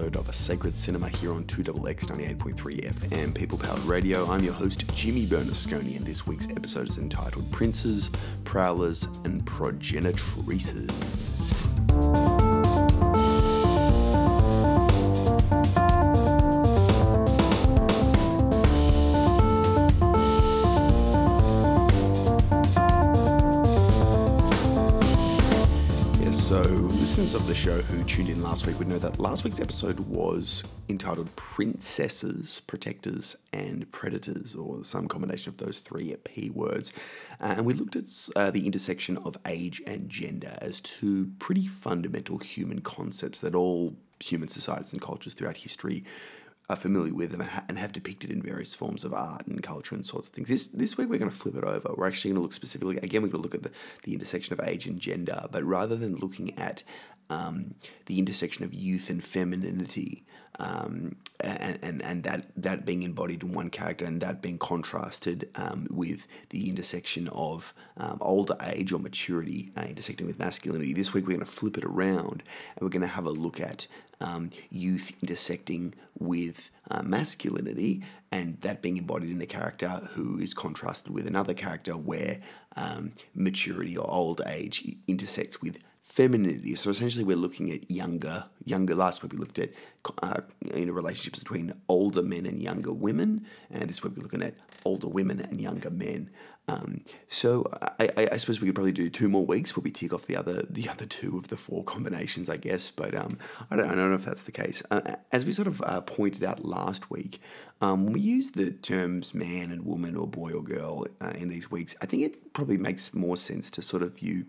episode of A Sacred Cinema here on 2XX 98.3 FM People Powered Radio. I'm your host, Jimmy Bernasconi, and this week's episode is entitled Princes, Prowlers, and Progenitrices. Listeners of the show who tuned in last week would know that last week's episode was entitled Princesses, Protectors, and Predators, or some combination of those three P words. Uh, and we looked at uh, the intersection of age and gender as two pretty fundamental human concepts that all human societies and cultures throughout history are familiar with and have depicted in various forms of art and culture and sorts of things. This this week we're going to flip it over. We're actually going to look specifically again. We're going to look at the, the intersection of age and gender, but rather than looking at um, the intersection of youth and femininity, um, and, and and that that being embodied in one character and that being contrasted um, with the intersection of um, older age or maturity uh, intersecting with masculinity. This week we're going to flip it around and we're going to have a look at um, youth intersecting with uh, masculinity, and that being embodied in a character who is contrasted with another character where um, maturity or old age intersects with femininity. So essentially, we're looking at younger, younger. Last week we looked at uh, you know relationships between older men and younger women, and this week we're looking at older women and younger men. Um, so I, I, I, suppose we could probably do two more weeks where we tick off the other the other two of the four combinations, I guess. But um, I don't I don't know if that's the case. Uh, as we sort of uh, pointed out last week, um, we use the terms man and woman or boy or girl uh, in these weeks, I think it probably makes more sense to sort of view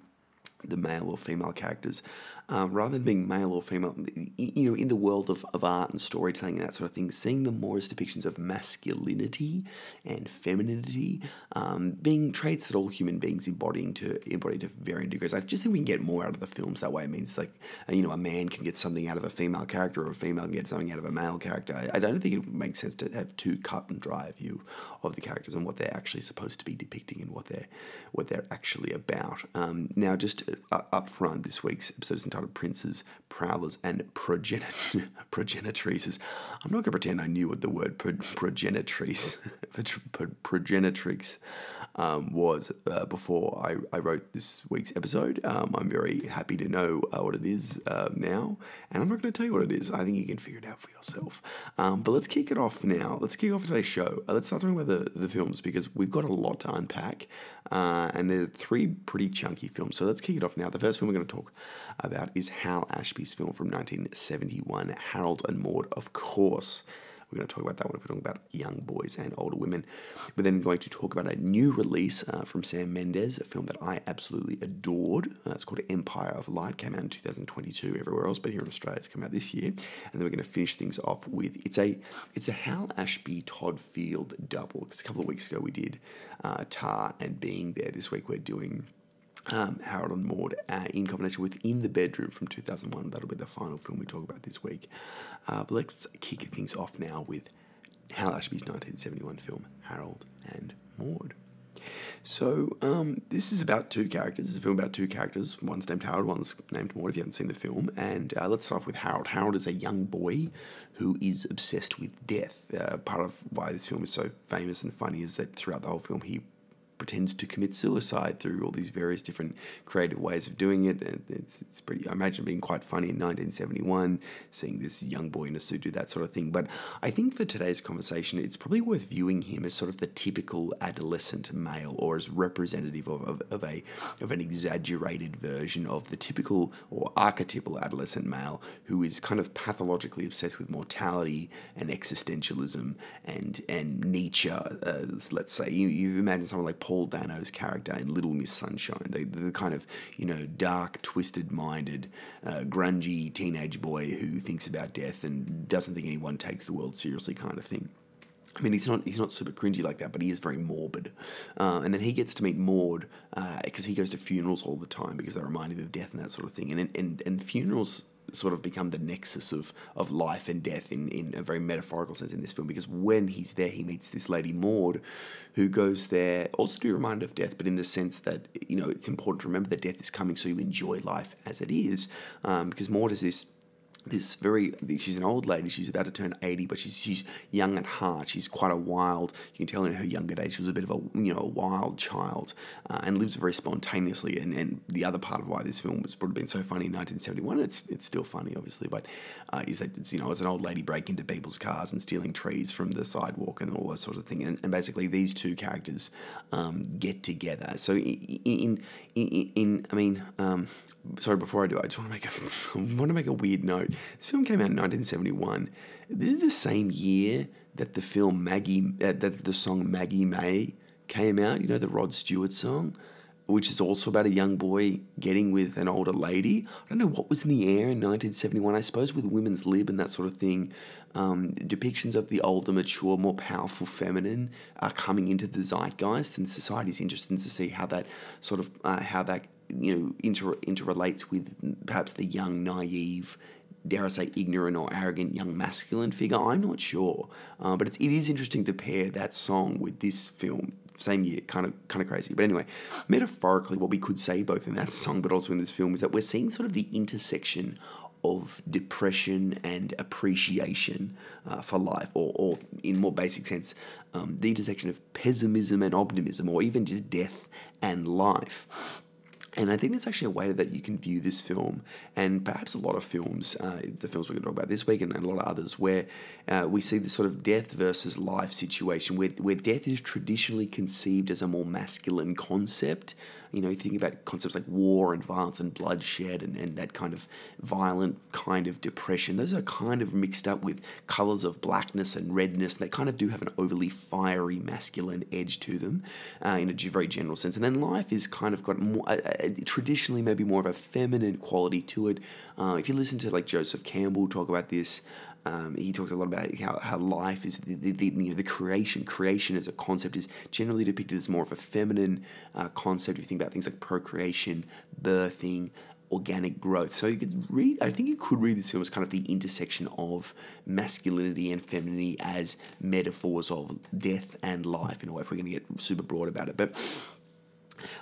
the male or female characters, um, rather than being male or female, you know, in the world of, of art and storytelling and that sort of thing, seeing them more as depictions of masculinity and femininity, um, being traits that all human beings embodying to embody to varying degrees. I just think we can get more out of the films that way. It means like, uh, you know, a man can get something out of a female character, or a female can get something out of a male character. I, I don't think it makes sense to have too cut and dry view of the characters and what they're actually supposed to be depicting and what they're what they're actually about. Um, now, just up front, this week's episode is entitled Princes, Prowlers, and Progenit- Progenitrices. I'm not going to pretend I knew what the word pro- progenitrice, progenitrix um, was uh, before I, I wrote this week's episode. Um, I'm very happy to know uh, what it is uh, now, and I'm not going to tell you what it is. I think you can figure it out for yourself. Um, but let's kick it off now. Let's kick off today's show. Uh, let's start talking about the, the films because we've got a lot to unpack, uh, and they're three pretty chunky films. So let's kick it off now. The first film we're going to talk about is Hal Ashby's film from 1971, Harold and Maude, of course. We're going to talk about that one if we're talking about young boys and older women. We're then going to talk about a new release uh, from Sam Mendes, a film that I absolutely adored. Uh, it's called Empire of Light. Came out in 2022 everywhere else, but here in Australia it's come out this year. And then we're going to finish things off with it's a it's a Hal Ashby Todd Field double. Because a couple of weeks ago we did uh, Tar and Being There. This week we're doing um, Harold and Maude uh, in combination with In the Bedroom from 2001. That'll be the final film we talk about this week. Uh, but let's kick things off now with Hal Ashby's 1971 film, Harold and Maude. So, um, this is about two characters. It's a film about two characters. One's named Harold, one's named Maude, if you haven't seen the film. And uh, let's start off with Harold. Harold is a young boy who is obsessed with death. Uh, part of why this film is so famous and funny is that throughout the whole film, he pretends to commit suicide through all these various different creative ways of doing it. And it's, it's pretty, I imagine being quite funny in 1971, seeing this young boy in a suit do that sort of thing. But I think for today's conversation, it's probably worth viewing him as sort of the typical adolescent male or as representative of, of, of a, of an exaggerated version of the typical or archetypal adolescent male who is kind of pathologically obsessed with mortality and existentialism and, and Nietzsche, uh, let's say. You, you imagine someone like Paul Paul Dano's character in Little Miss Sunshine. The, the kind of, you know, dark, twisted minded, uh, grungy teenage boy who thinks about death and doesn't think anyone takes the world seriously kind of thing. I mean, he's not he's not super cringy like that, but he is very morbid. Uh, and then he gets to meet Maude because uh, he goes to funerals all the time because they remind him of death and that sort of thing. And and and funerals sort of become the nexus of, of life and death in, in a very metaphorical sense in this film because when he's there, he meets this lady Maude who goes there also to be reminded of death, but in the sense that, you know, it's important to remember that death is coming so you enjoy life as it is. Um, because Maude is this this very she's an old lady she's about to turn 80 but she's she's young at heart. She's quite a wild you can tell in her younger days she was a bit of a you know a wild child uh, and lives very spontaneously and, and the other part of why this film was been so funny in 1971 it's it's still funny obviously but uh, is that it's you know it's an old lady breaking into people's cars and stealing trees from the sidewalk and all those sorts of thing and, and basically these two characters um, get together. So in in, in, in I mean um, sorry before I do I just want to make a I want to make a weird note this film came out in 1971. This is the same year that the film Maggie, uh, that the song Maggie May came out. You know the Rod Stewart song, which is also about a young boy getting with an older lady. I don't know what was in the air in 1971. I suppose with women's lib and that sort of thing, um, depictions of the older, mature, more powerful feminine are coming into the zeitgeist, and society's interested to see how that sort of uh, how that you know inter interrelates with perhaps the young, naive dare I say, ignorant or arrogant young masculine figure. I'm not sure, uh, but it's, it is interesting to pair that song with this film. Same year, kind of kind of crazy. But anyway, metaphorically, what we could say both in that song but also in this film is that we're seeing sort of the intersection of depression and appreciation uh, for life, or, or in more basic sense, um, the intersection of pessimism and optimism, or even just death and life. And I think that's actually a way that you can view this film, and perhaps a lot of films, uh, the films we're going to talk about this week, and, and a lot of others, where uh, we see this sort of death versus life situation, where, where death is traditionally conceived as a more masculine concept, you know, you think about concepts like war and violence and bloodshed and, and that kind of violent kind of depression. Those are kind of mixed up with colors of blackness and redness. They kind of do have an overly fiery masculine edge to them uh, in a very general sense. And then life is kind of got more, uh, uh, traditionally maybe more of a feminine quality to it. Uh, if you listen to like Joseph Campbell talk about this, um, he talks a lot about how, how life is the, the, the, you know, the creation. Creation as a concept is generally depicted as more of a feminine uh, concept. You think about things like procreation, birthing, organic growth. So you could read, I think you could read this film as kind of the intersection of masculinity and femininity as metaphors of death and life in a way, if we're going to get super broad about it. But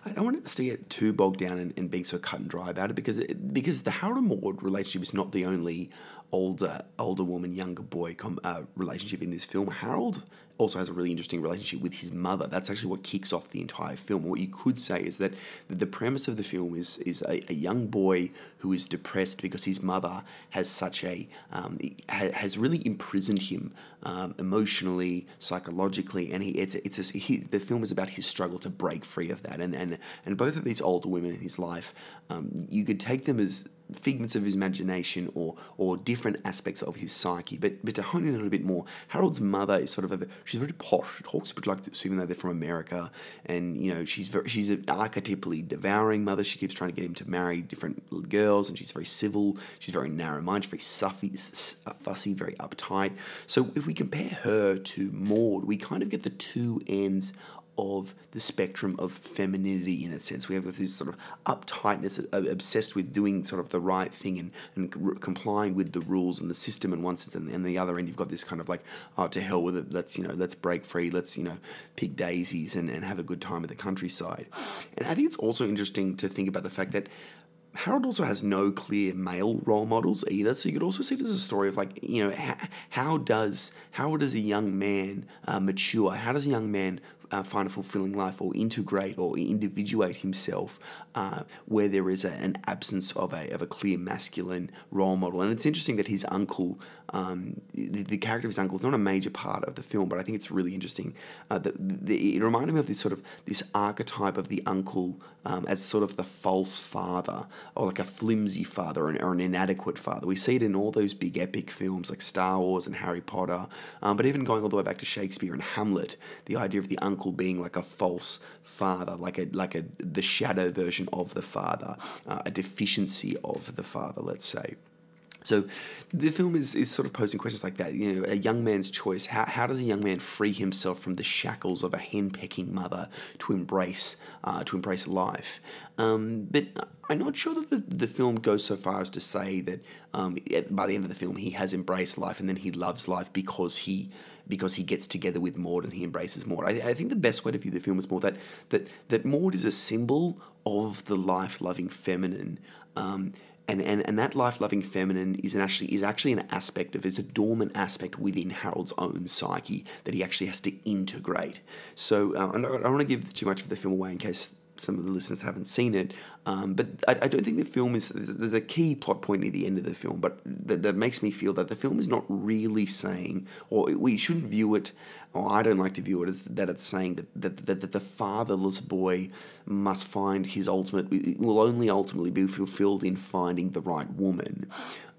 I don't want us to get too bogged down and, and being so cut and dry about it because it, because the Harold and relationship is not the only older older woman younger boy com- uh, relationship in this film. Harold also has a really interesting relationship with his mother. That's actually what kicks off the entire film. What you could say is that the premise of the film is is a, a young boy who is depressed because his mother has such a um, has really imprisoned him um, emotionally, psychologically, and he it's it's a, he, the film is about his struggle to break free of that. And and and both of these older women in his life, um, you could take them as figments of his imagination or or different aspects of his psyche. But but to hone in a little bit more, Harold's mother is sort of a she's very posh. She talks a bit like this, even though they're from America, and you know she's very she's an archetypally devouring mother. She keeps trying to get him to marry different girls, and she's very civil. She's very narrow minded, very suffy, uh, fussy, very uptight. So if we compare her to Maude, we kind of get the two ends of the spectrum of femininity in a sense. We have this sort of uptightness, uh, obsessed with doing sort of the right thing and, and complying with the rules and the system in one sense, and, and the other end you've got this kind of like, oh, to hell with it, let's, you know, let's break free, let's, you know, pick daisies and, and have a good time at the countryside. And I think it's also interesting to think about the fact that Harold also has no clear male role models either. So you could also see it as a story of like, you know, how, how does how does a young man uh, mature? How does a young man uh, find a fulfilling life or integrate or individuate himself uh, where there is a, an absence of a, of a clear masculine role model. And it's interesting that his uncle, um, the, the, character of his uncle, is not a major part of the film, but I think it's really interesting. Uh, the, the, it reminded me of this sort of this archetype of the uncle um, as sort of the false father or like a flimsy father or an, or an, inadequate father. We see it in all those big epic films like Star Wars and Harry Potter, um, but even going all the way back to Shakespeare and Hamlet, the idea of the uncle being like a false father, like a like a the shadow version of the father, uh, a deficiency of the father, let's say. So the film is, is sort of posing questions like that. You know, a young man's choice. How, how does a young man free himself from the shackles of a henpecking mother to embrace uh, to embrace life? Um, but I'm not sure that the, the film goes so far as to say that um, by the end of the film he has embraced life and then he loves life because he because he gets together with Maude and he embraces Maude. I, I think the best way to view the film is more that that that Maude is a symbol of the life loving feminine. Um, and, and, and that life loving feminine is an actually is actually an aspect of is a dormant aspect within Harold's own psyche that he actually has to integrate. So uh, I don't want to give too much of the film away in case some of the listeners haven't seen it. Um, but I, I, don't think the film is. There's a key plot point near the end of the film, but that, that makes me feel that the film is not really saying, or we shouldn't view it, or I don't like to view it as that it's saying that, that, that, that the fatherless boy must find his ultimate, will only ultimately be fulfilled in finding the right woman.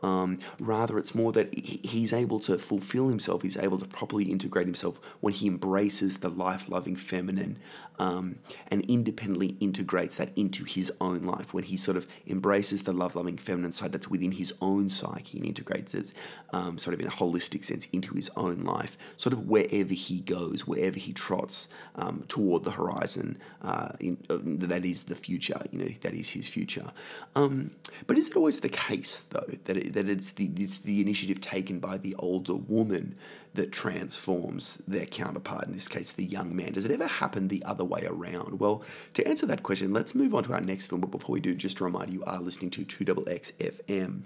Um, rather, it's more that he's able to fulfill himself, he's able to properly integrate himself when he embraces the life loving feminine um, and independently integrates that into his own life. When he sort of embraces the love loving feminine side that's within his own psyche and integrates it um, sort of in a holistic sense into his own life, sort of wherever he goes, wherever he trots um, toward the horizon, uh, in, uh, that is the future, you know, that is his future. Um, but is it always the case, though, that it, that it's the it's the initiative taken by the older woman that transforms their counterpart, in this case, the young man? Does it ever happen the other way around? Well, to answer that question, let's move on to our next film. But before we do, just to remind you, you are listening to 2XX FM.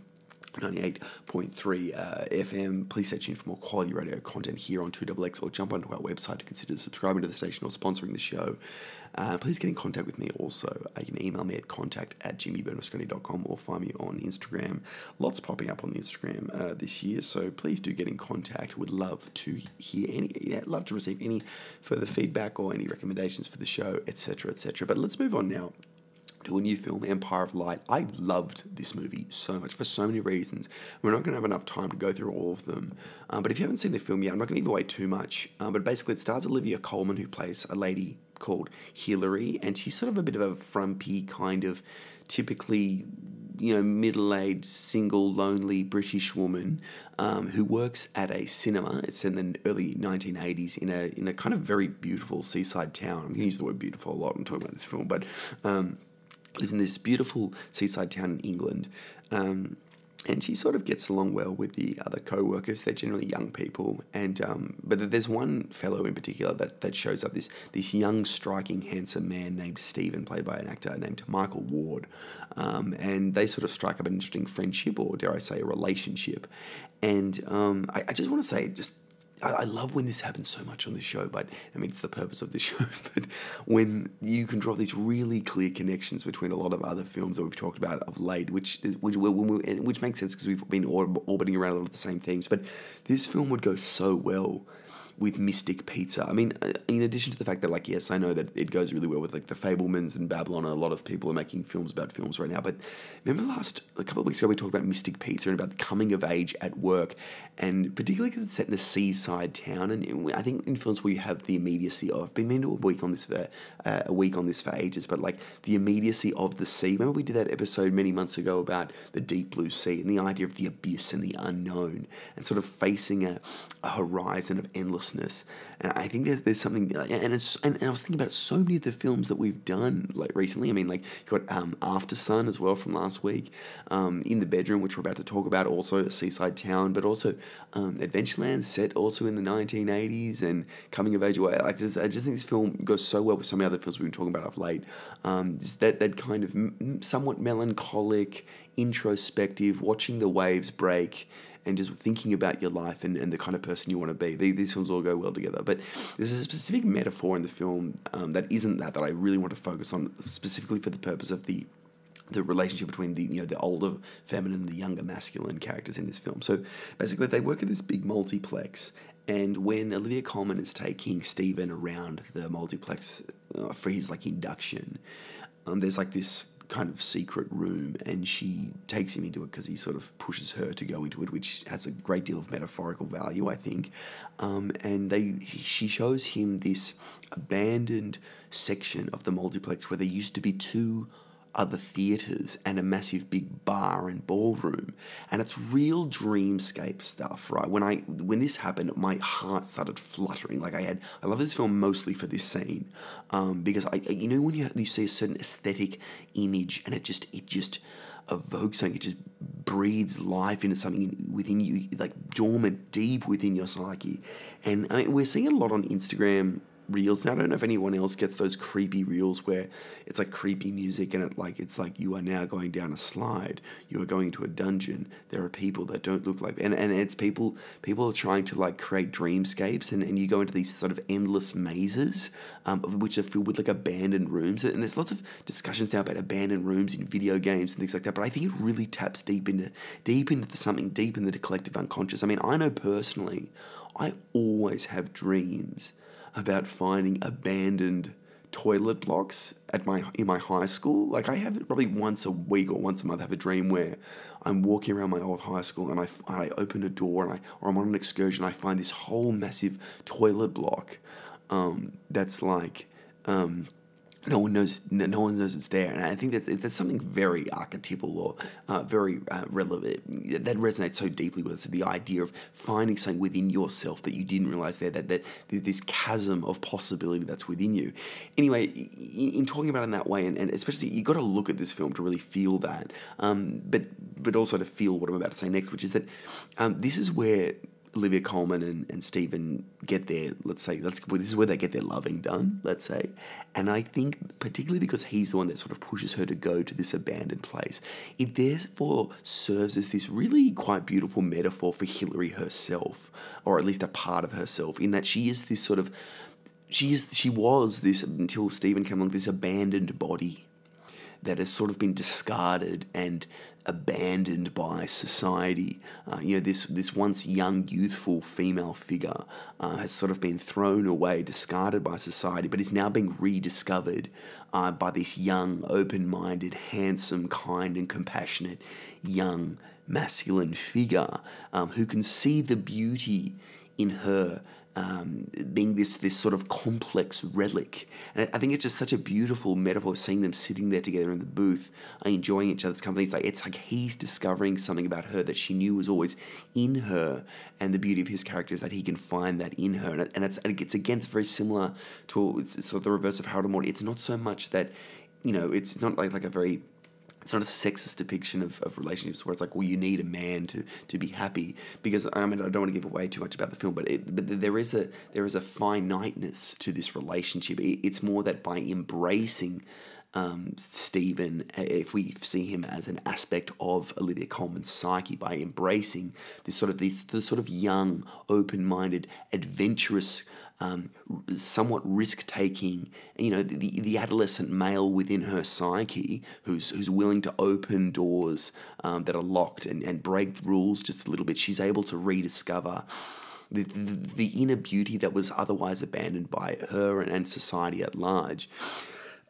98.3 uh, FM. Please stay tuned for more quality radio content here on 2XX or jump onto our website to consider subscribing to the station or sponsoring the show. Uh, please get in contact with me also. Uh, you can email me at contact at jimmybernasconi.com or find me on Instagram. Lots popping up on the Instagram uh, this year, so please do get in contact. Would love to hear any, yeah, love to receive any further feedback or any recommendations for the show, etc., etc. But let's move on now to a new film, Empire of Light. I loved this movie so much for so many reasons. We're not going to have enough time to go through all of them. Um, but if you haven't seen the film yet, I'm not going to give away too much. Um, but basically, it stars Olivia Colman, who plays a lady called Hilary, and she's sort of a bit of a frumpy kind of typically you know, middle-aged, single, lonely British woman um, who works at a cinema. It's in the early 1980s in a in a kind of very beautiful seaside town. I'm going to use the word beautiful a lot when talking about this film, but um, lives in this beautiful seaside town in England. Um, and she sort of gets along well with the other co-workers. They're generally young people, and um, but there's one fellow in particular that, that shows up. This this young, striking, handsome man named Stephen, played by an actor named Michael Ward, um, and they sort of strike up an interesting friendship, or dare I say, a relationship. And um, I, I just want to say, just I, love when this happens so much on this show, but I mean, it's the purpose of the show. But when you can draw these really clear connections between a lot of other films that we've talked about of late, which which, which makes sense because we've been orbiting around a lot of the same themes. But this film would go so well with Mystic Pizza. I mean, uh, in addition to the fact that, like, yes, I know that it goes really well with like the Fabelmans and Babylon. And a lot of people are making films about films right now. But remember last a couple of weeks ago we talked about Mystic Pizza and about the coming of age at work, and particularly because it's set in a seaside town. And I think in films where you have the immediacy of, I've been into a week on this for uh, a week on this for ages, but like the immediacy of the sea. Remember we did that episode many months ago about the deep blue sea and the idea of the abyss and the unknown, and sort of facing a, a horizon of endless and I think there's, something, and, it's, and, I was thinking about so many of the films that we've done like recently. I mean, like you got um, Aftersun as well from last week, um, In the Bedroom, which we're about to talk about, also seaside town, but also um, Adventureland set also in the 1980s and Coming of Age. Like just, I just think this film goes so well with of the other films we've been talking about of late. Um, just that that kind of somewhat melancholic, introspective, watching the waves break and just thinking about your life and, and the kind of person you want to be. These films all go well together. But there's a specific metaphor in the film um, that isn't that that I really want to focus on specifically for the purpose of the the relationship between the you know the older feminine and the younger masculine characters in this film. So basically, they work at this big multiplex, and when Olivia Colman is taking Stephen around the multiplex uh, for his like induction, um, there's like this kind of secret room and she takes him into it because he sort of pushes her to go into it which has a great deal of metaphorical value i think. Um, and they she shows him this abandoned section of the multiplex where there used to be two other theatres and a massive big bar and ballroom. And it's real dreamscape stuff, right? When I when this happened, my heart started fluttering. Like I had, I love this film mostly for this scene, um, because I, you know, when you you see a certain aesthetic image and it just it just evokes something, it just breathes life into something within you, like dormant deep within your psyche. And I mean, we're seeing a lot on Instagram reels. Now I don't know if anyone else gets those creepy reels where it's like creepy music and it like it's like you are now going down a slide. You are going into a dungeon. There are people that don't look like and, and it's people people are trying to like create dreamscapes and, and you go into these sort of endless mazes, um, which are filled with like abandoned rooms. And there's lots of discussions now about abandoned rooms in video games and things like that. But I think it really taps deep into deep into something deep in the collective unconscious. I mean, I know personally, I always have dreams about finding abandoned toilet blocks at my in my high school. Like I have probably once a week or once a month I have a dream where I'm walking around my old high school and I, I open a door and I or I'm on an excursion. I find this whole massive toilet block um, that's like. Um, no one knows no one knows it's there. And i think that's that's something very archetypal or uh, very uh, relevant that resonates so deeply with us the idea of finding something within yourself that you didn't realize there that, that this chasm of possibility that's within you. Anyway in, in talking about it in that way and, and especially you got to look at this film to really feel that. Um, but but also to feel what i'm about to say next which is that um, this is where Olivia Colman and, and Stephen get their, let's say, let's this is where they get their loving done, let's say. And I think, particularly because he's the one that sort of pushes her to go to this abandoned place, it therefore serves as this really quite beautiful metaphor for Hilary herself, or at least a part of herself, in that she is this sort of, she is, she was this, until Stephen came along, this abandoned body that has sort of been discarded and abandoned by society. Uh, you know, this this once young, youthful female figure uh, has sort of been thrown away, discarded by society, but is now being rediscovered uh, by this young, open-minded, handsome, kind, and compassionate young masculine figure um, who can see the beauty in her um, being this this sort of complex relic. And I think it's just such a beautiful metaphor seeing them sitting there together in the booth, uh, enjoying each other's company. It's like it's like he's discovering something about her that she knew was always in her, and the beauty of his character is that he can find that in her. And, it, and it's it's again it's very similar to it's sort of the reverse of Harold and Maude. It's not so much that you know it's not like like a very it's not a sexist depiction of, of relationships where it's like, well, you need a man to, to be happy. Because I mean, I don't want to give away too much about the film, but it, but there is a there is a finiteness to this relationship. It, it's more that by embracing um, Stephen, if we see him as an aspect of Olivia Colman's psyche, by embracing this sort of the, the sort of young, open-minded, adventurous um, somewhat risk taking, you know, the, the adolescent male within her psyche who's, who's willing to open doors um, that are locked and, and break rules just a little bit. She's able to rediscover. The, the, the inner beauty that was otherwise abandoned by her and, and society at large.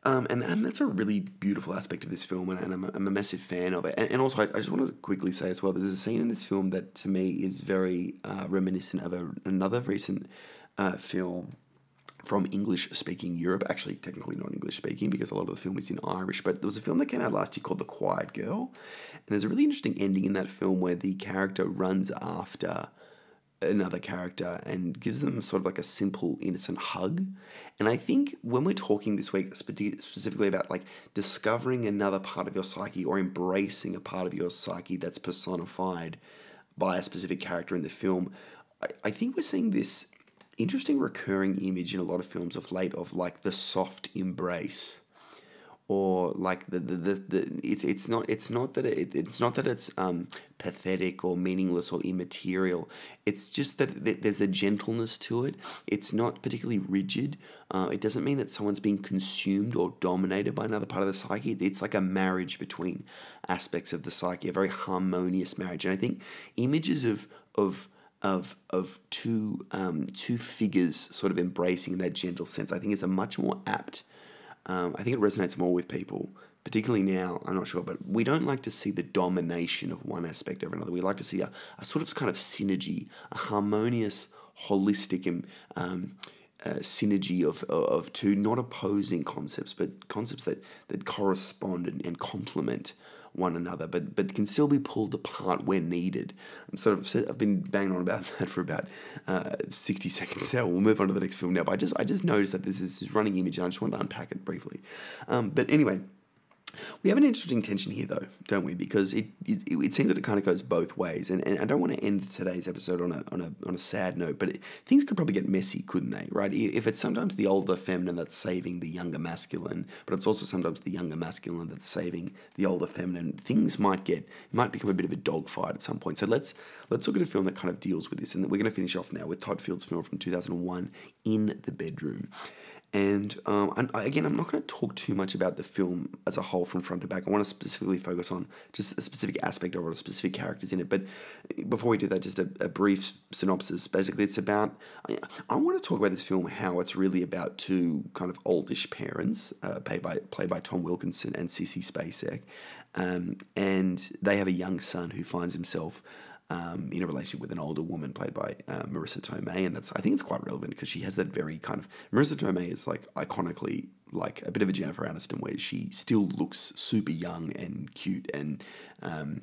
Um, and, and that's a really beautiful aspect of this film, and, and I'm, a, I'm a massive fan of it. And, and also, I, I, just want to quickly say as well, there's a scene in this film that to me is very uh, reminiscent of a, another recent uh, film from English speaking Europe. Actually, technically not English speaking because a lot of the film is in Irish. But there was a film that came out last year called The Quiet Girl. And there's a really interesting ending in that film where the character runs after another character and gives them sort of like a simple, innocent hug. And I think when we're talking this week specifically about like discovering another part of your psyche or embracing a part of your psyche that's personified by a specific character in the film, I, I think we're seeing this interesting recurring image in a lot of films of late of like the soft embrace or like the the, the, the it's it's not it's not that it, it's not that it's um, pathetic or meaningless or immaterial. It's just that there's a gentleness to it. It's not particularly rigid. Uh, it doesn't mean that someone's being consumed or dominated by another part of the psyche. It's like a marriage between aspects of the psyche, a very harmonious marriage. And I think images of of of of two um, two figures sort of embracing in that gentle sense, I think it's a much more apt. Um, I think it resonates more with people, particularly now. I'm not sure, but we don't like to see the domination of one aspect over another. We like to see a, a sort of kind of synergy, a harmonious, holistic um, uh, synergy of, of two not opposing concepts, but concepts that, that correspond and, and complement one another, but but can still be pulled apart when needed. I'm sort of I've been banging on about that for about uh, sixty seconds now. We'll move on to the next film now. But I just I just noticed that this is this running image, and I just wanted to unpack it briefly. Um, but anyway. We have an interesting tension here, though, don't we? Because it it, it seems that it kind of goes both ways, and, and I don't want to end today's episode on a on a on a sad note, but it, things could probably get messy, couldn't they? Right? If it's sometimes the older feminine that's saving the younger masculine, but it's also sometimes the younger masculine that's saving the older feminine, things might get might become a bit of a dogfight at some point. So let's let's look at a film that kind of deals with this, and we're going to finish off now with Todd Field's film from two thousand and one, In the Bedroom. And, um, again, I'm not going to talk too much about the film as a whole from front to back. I want to specifically focus on just a specific aspect of it, or specific characters in it. But before we do that, just a, a brief synopsis. Basically, it's about. I, I, want to talk about this film how it's really about two kind of oldish parents, uh, played by played by Tom Wilkinson and Sissy Spacek, um, and they have a young son who finds himself um, in a relationship with an older woman played by uh, Marisa Tomei, and that's I think it's quite relevant because she has that very kind of Marisa Tomei is like iconically like a bit of a Jennifer Aniston where she still looks super young and cute and um,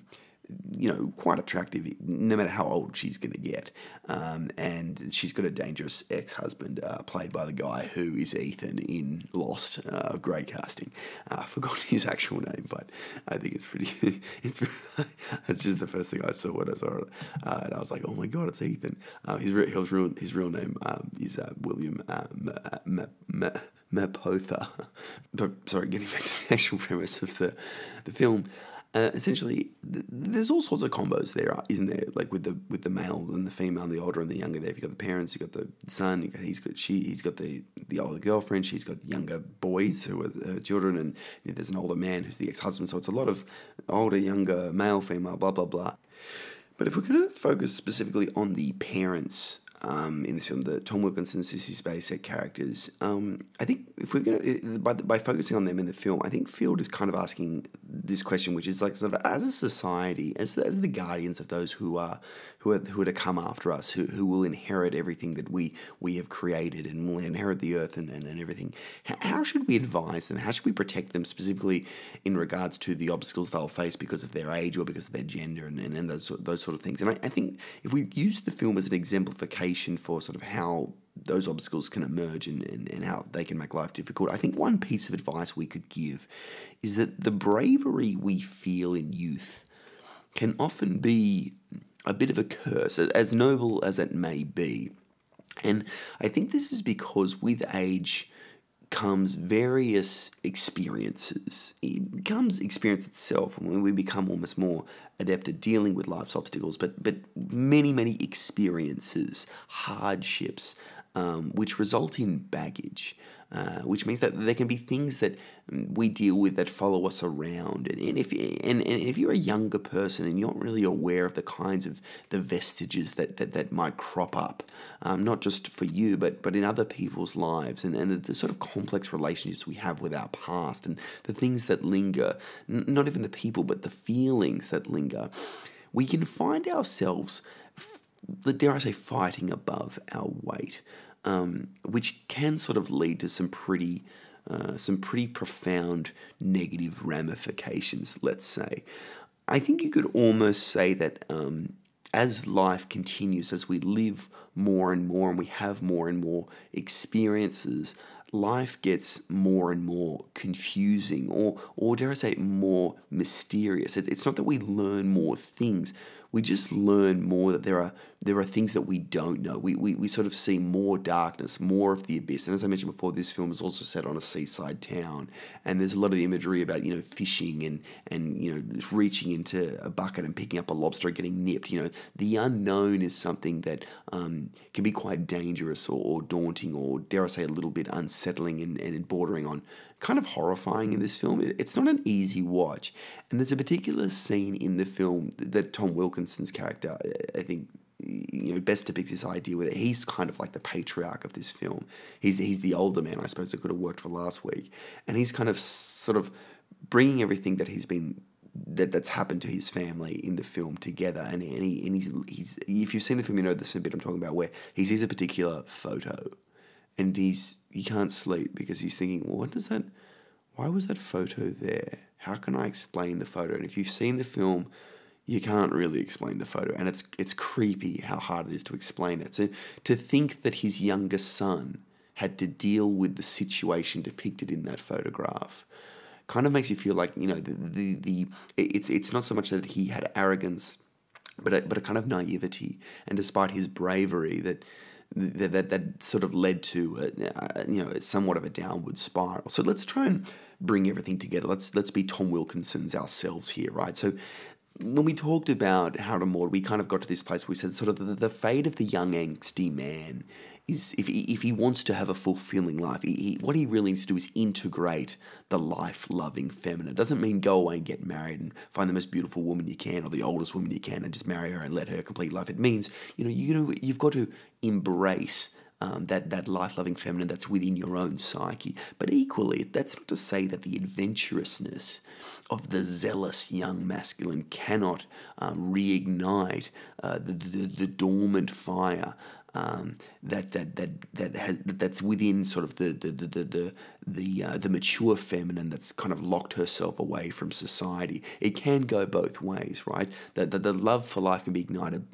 you know, quite attractive, no matter how old she's going to get. Um, and she's got a dangerous ex husband, uh, played by the guy who is Ethan in Lost. Uh, great casting. Uh, I forgot his actual name, but I think it's pretty. it's it's just the first thing I saw when I saw it, uh, and I was like, oh my god, it's Ethan. Uh, his real his real his real name um, is uh, William Mapother. But sorry, getting back to the actual premise of the the film. Uh, essentially, th- there's all sorts of combos there, isn't there? Like with the with the male and the female, and the older and the younger. There, you got the parents, you've got the son, you got he's got she, he's got the the older girlfriend, she's got younger boys who are her children, and you know, there's an older man who's the ex husband. So it's a lot of older, younger, male, female, blah blah blah. But if we're going to focus specifically on the parents um, in this film, the Tom Wilkinson, Sissy Spacek characters. Um, I think if we're gonna by by focusing on them in the film, I think Field is kind of asking this question, which is like sort of as a society, as as the guardians of those who are who are who are to come after us, who, who will inherit everything that we we have created and will inherit the earth and, and, and everything. How, how should we advise them? How should we protect them specifically in regards to the obstacles they'll face because of their age or because of their gender and, and, and those those sort of things? And I, I think if we use the film as an exemplification for sort of how those obstacles can emerge and, and, and how they can make life difficult. I think one piece of advice we could give is that the bravery we feel in youth can often be a bit of a curse, as noble as it may be. And I think this is because with age, comes various experiences. It becomes experience itself when we become almost more adept at dealing with life's obstacles, but but many, many experiences, hardships, um, which result in baggage. Uh, which means that there can be things that we deal with that follow us around. And, if and, and if you're a younger person and you're not really aware of the kinds of the vestiges that, that, that might crop up, um, not just for you, but but in other people's lives, and, and the, the, sort of complex relationships we have with our past, and the things that linger, n- not even the people, but the feelings that linger, we can find ourselves, f- dare I say, fighting above our weight um, which can sort of lead to some pretty. Uh, some pretty profound negative ramifications, let's say. I think you could almost say that um, as life continues, as we live more and more and we have more and more experiences, life gets more and more confusing or, or dare I say, more mysterious. it's not that we learn more things, we just learn more that there are there are things that we don't know. We, we, we sort of see more darkness, more of the abyss. And as I mentioned before, this film is also set on a seaside town. And there's a lot of the imagery about, you know, fishing and, and you know, reaching into a bucket and picking up a lobster and getting nipped. You know, the unknown is something that um, can be quite dangerous or, or daunting or, dare I say, a little bit unsettling and, and bordering on kind of horrifying in this film. It's not an easy watch. And there's a particular scene in the film that Tom Wilkinson's character, I think, you know, best depicts this idea where he's kind of like the patriarch of this film. He's he's the older man, I suppose, that could have worked for last week, and he's kind of sort of bringing everything that he's been that that's happened to his family in the film together. And, and, he, and he's, he's if you've seen the film, you know this a bit I'm talking about, where he sees a particular photo, and he's he can't sleep because he's thinking, well, what does that? Why was that photo there? How can I explain the photo? And if you've seen the film, you can't really explain the photo, and it's it's creepy how hard it is to explain it. So to think that his younger son had to deal with the situation depicted in that photograph kind of makes you feel like you know the the, the it's it's not so much that he had arrogance, but a, but a kind of naivety, and despite his bravery that. That, that, that sort of led to a, you know somewhat of a downward spiral. So let's try and bring everything together. Let's let's be Tom Wilkinson's ourselves here, right? So when we talked about Harold and Maude, we kind of got to this place where we said sort of the, the fate of the young angsty man is if he, if he wants to have a fulfilling life, he, he, what he really needs to do is integrate the life loving feminine. It doesn't mean go away and get married and find the most beautiful woman you can or the oldest woman you can and just marry her and let her complete life. It means you know you know you've got to embrace um, that that life loving feminine that's within your own psyche. But equally, that's not to say that the adventurousness of the zealous young masculine cannot um, reignite uh, the, the, the dormant fire um, that that that that has that's within sort of the the the the the, the, uh, the mature feminine that's kind of locked herself away from society. It can go both ways, right? That the, the love for life can be ignited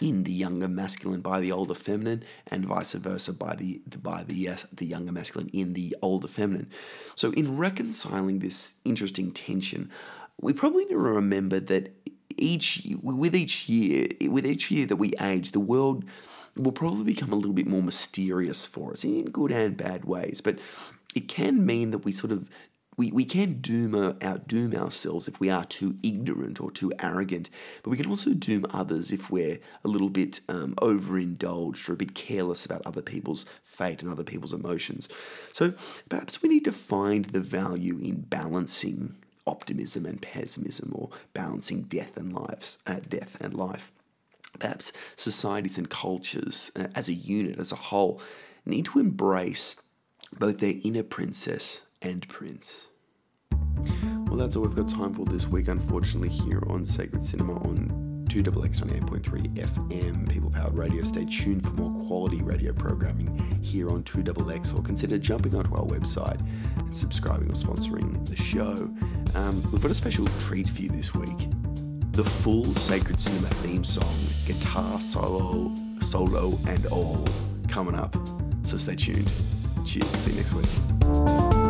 in the younger masculine by the older feminine, and vice versa by the by the uh, the younger masculine in the older feminine. So in reconciling this interesting tension, we probably need to remember that each with each year with each year that we age, the world will probably become a little bit more mysterious for us in good and bad ways. But it can mean that we sort of we, we can doom outdoom ourselves if we are too ignorant or too arrogant, but we can also doom others if we're a little bit um, overindulged or a bit careless about other people's fate and other people's emotions. So perhaps we need to find the value in balancing optimism and pessimism, or balancing death and lives, uh, death and life perhaps societies and cultures uh, as a unit, as a whole, need to embrace both their inner princess and prince. Well, that's all we've got time for this week, unfortunately, here on Sacred Cinema on 2XX 98.3 FM, people powered radio. Stay tuned for more quality radio programming here on 2XX, or consider jumping onto our website and subscribing or sponsoring the show. Um, we've got a special treat for you this week the full Sacred Cinema theme song, guitar solo, solo and all, coming up. So stay tuned. Cheers. See you next week.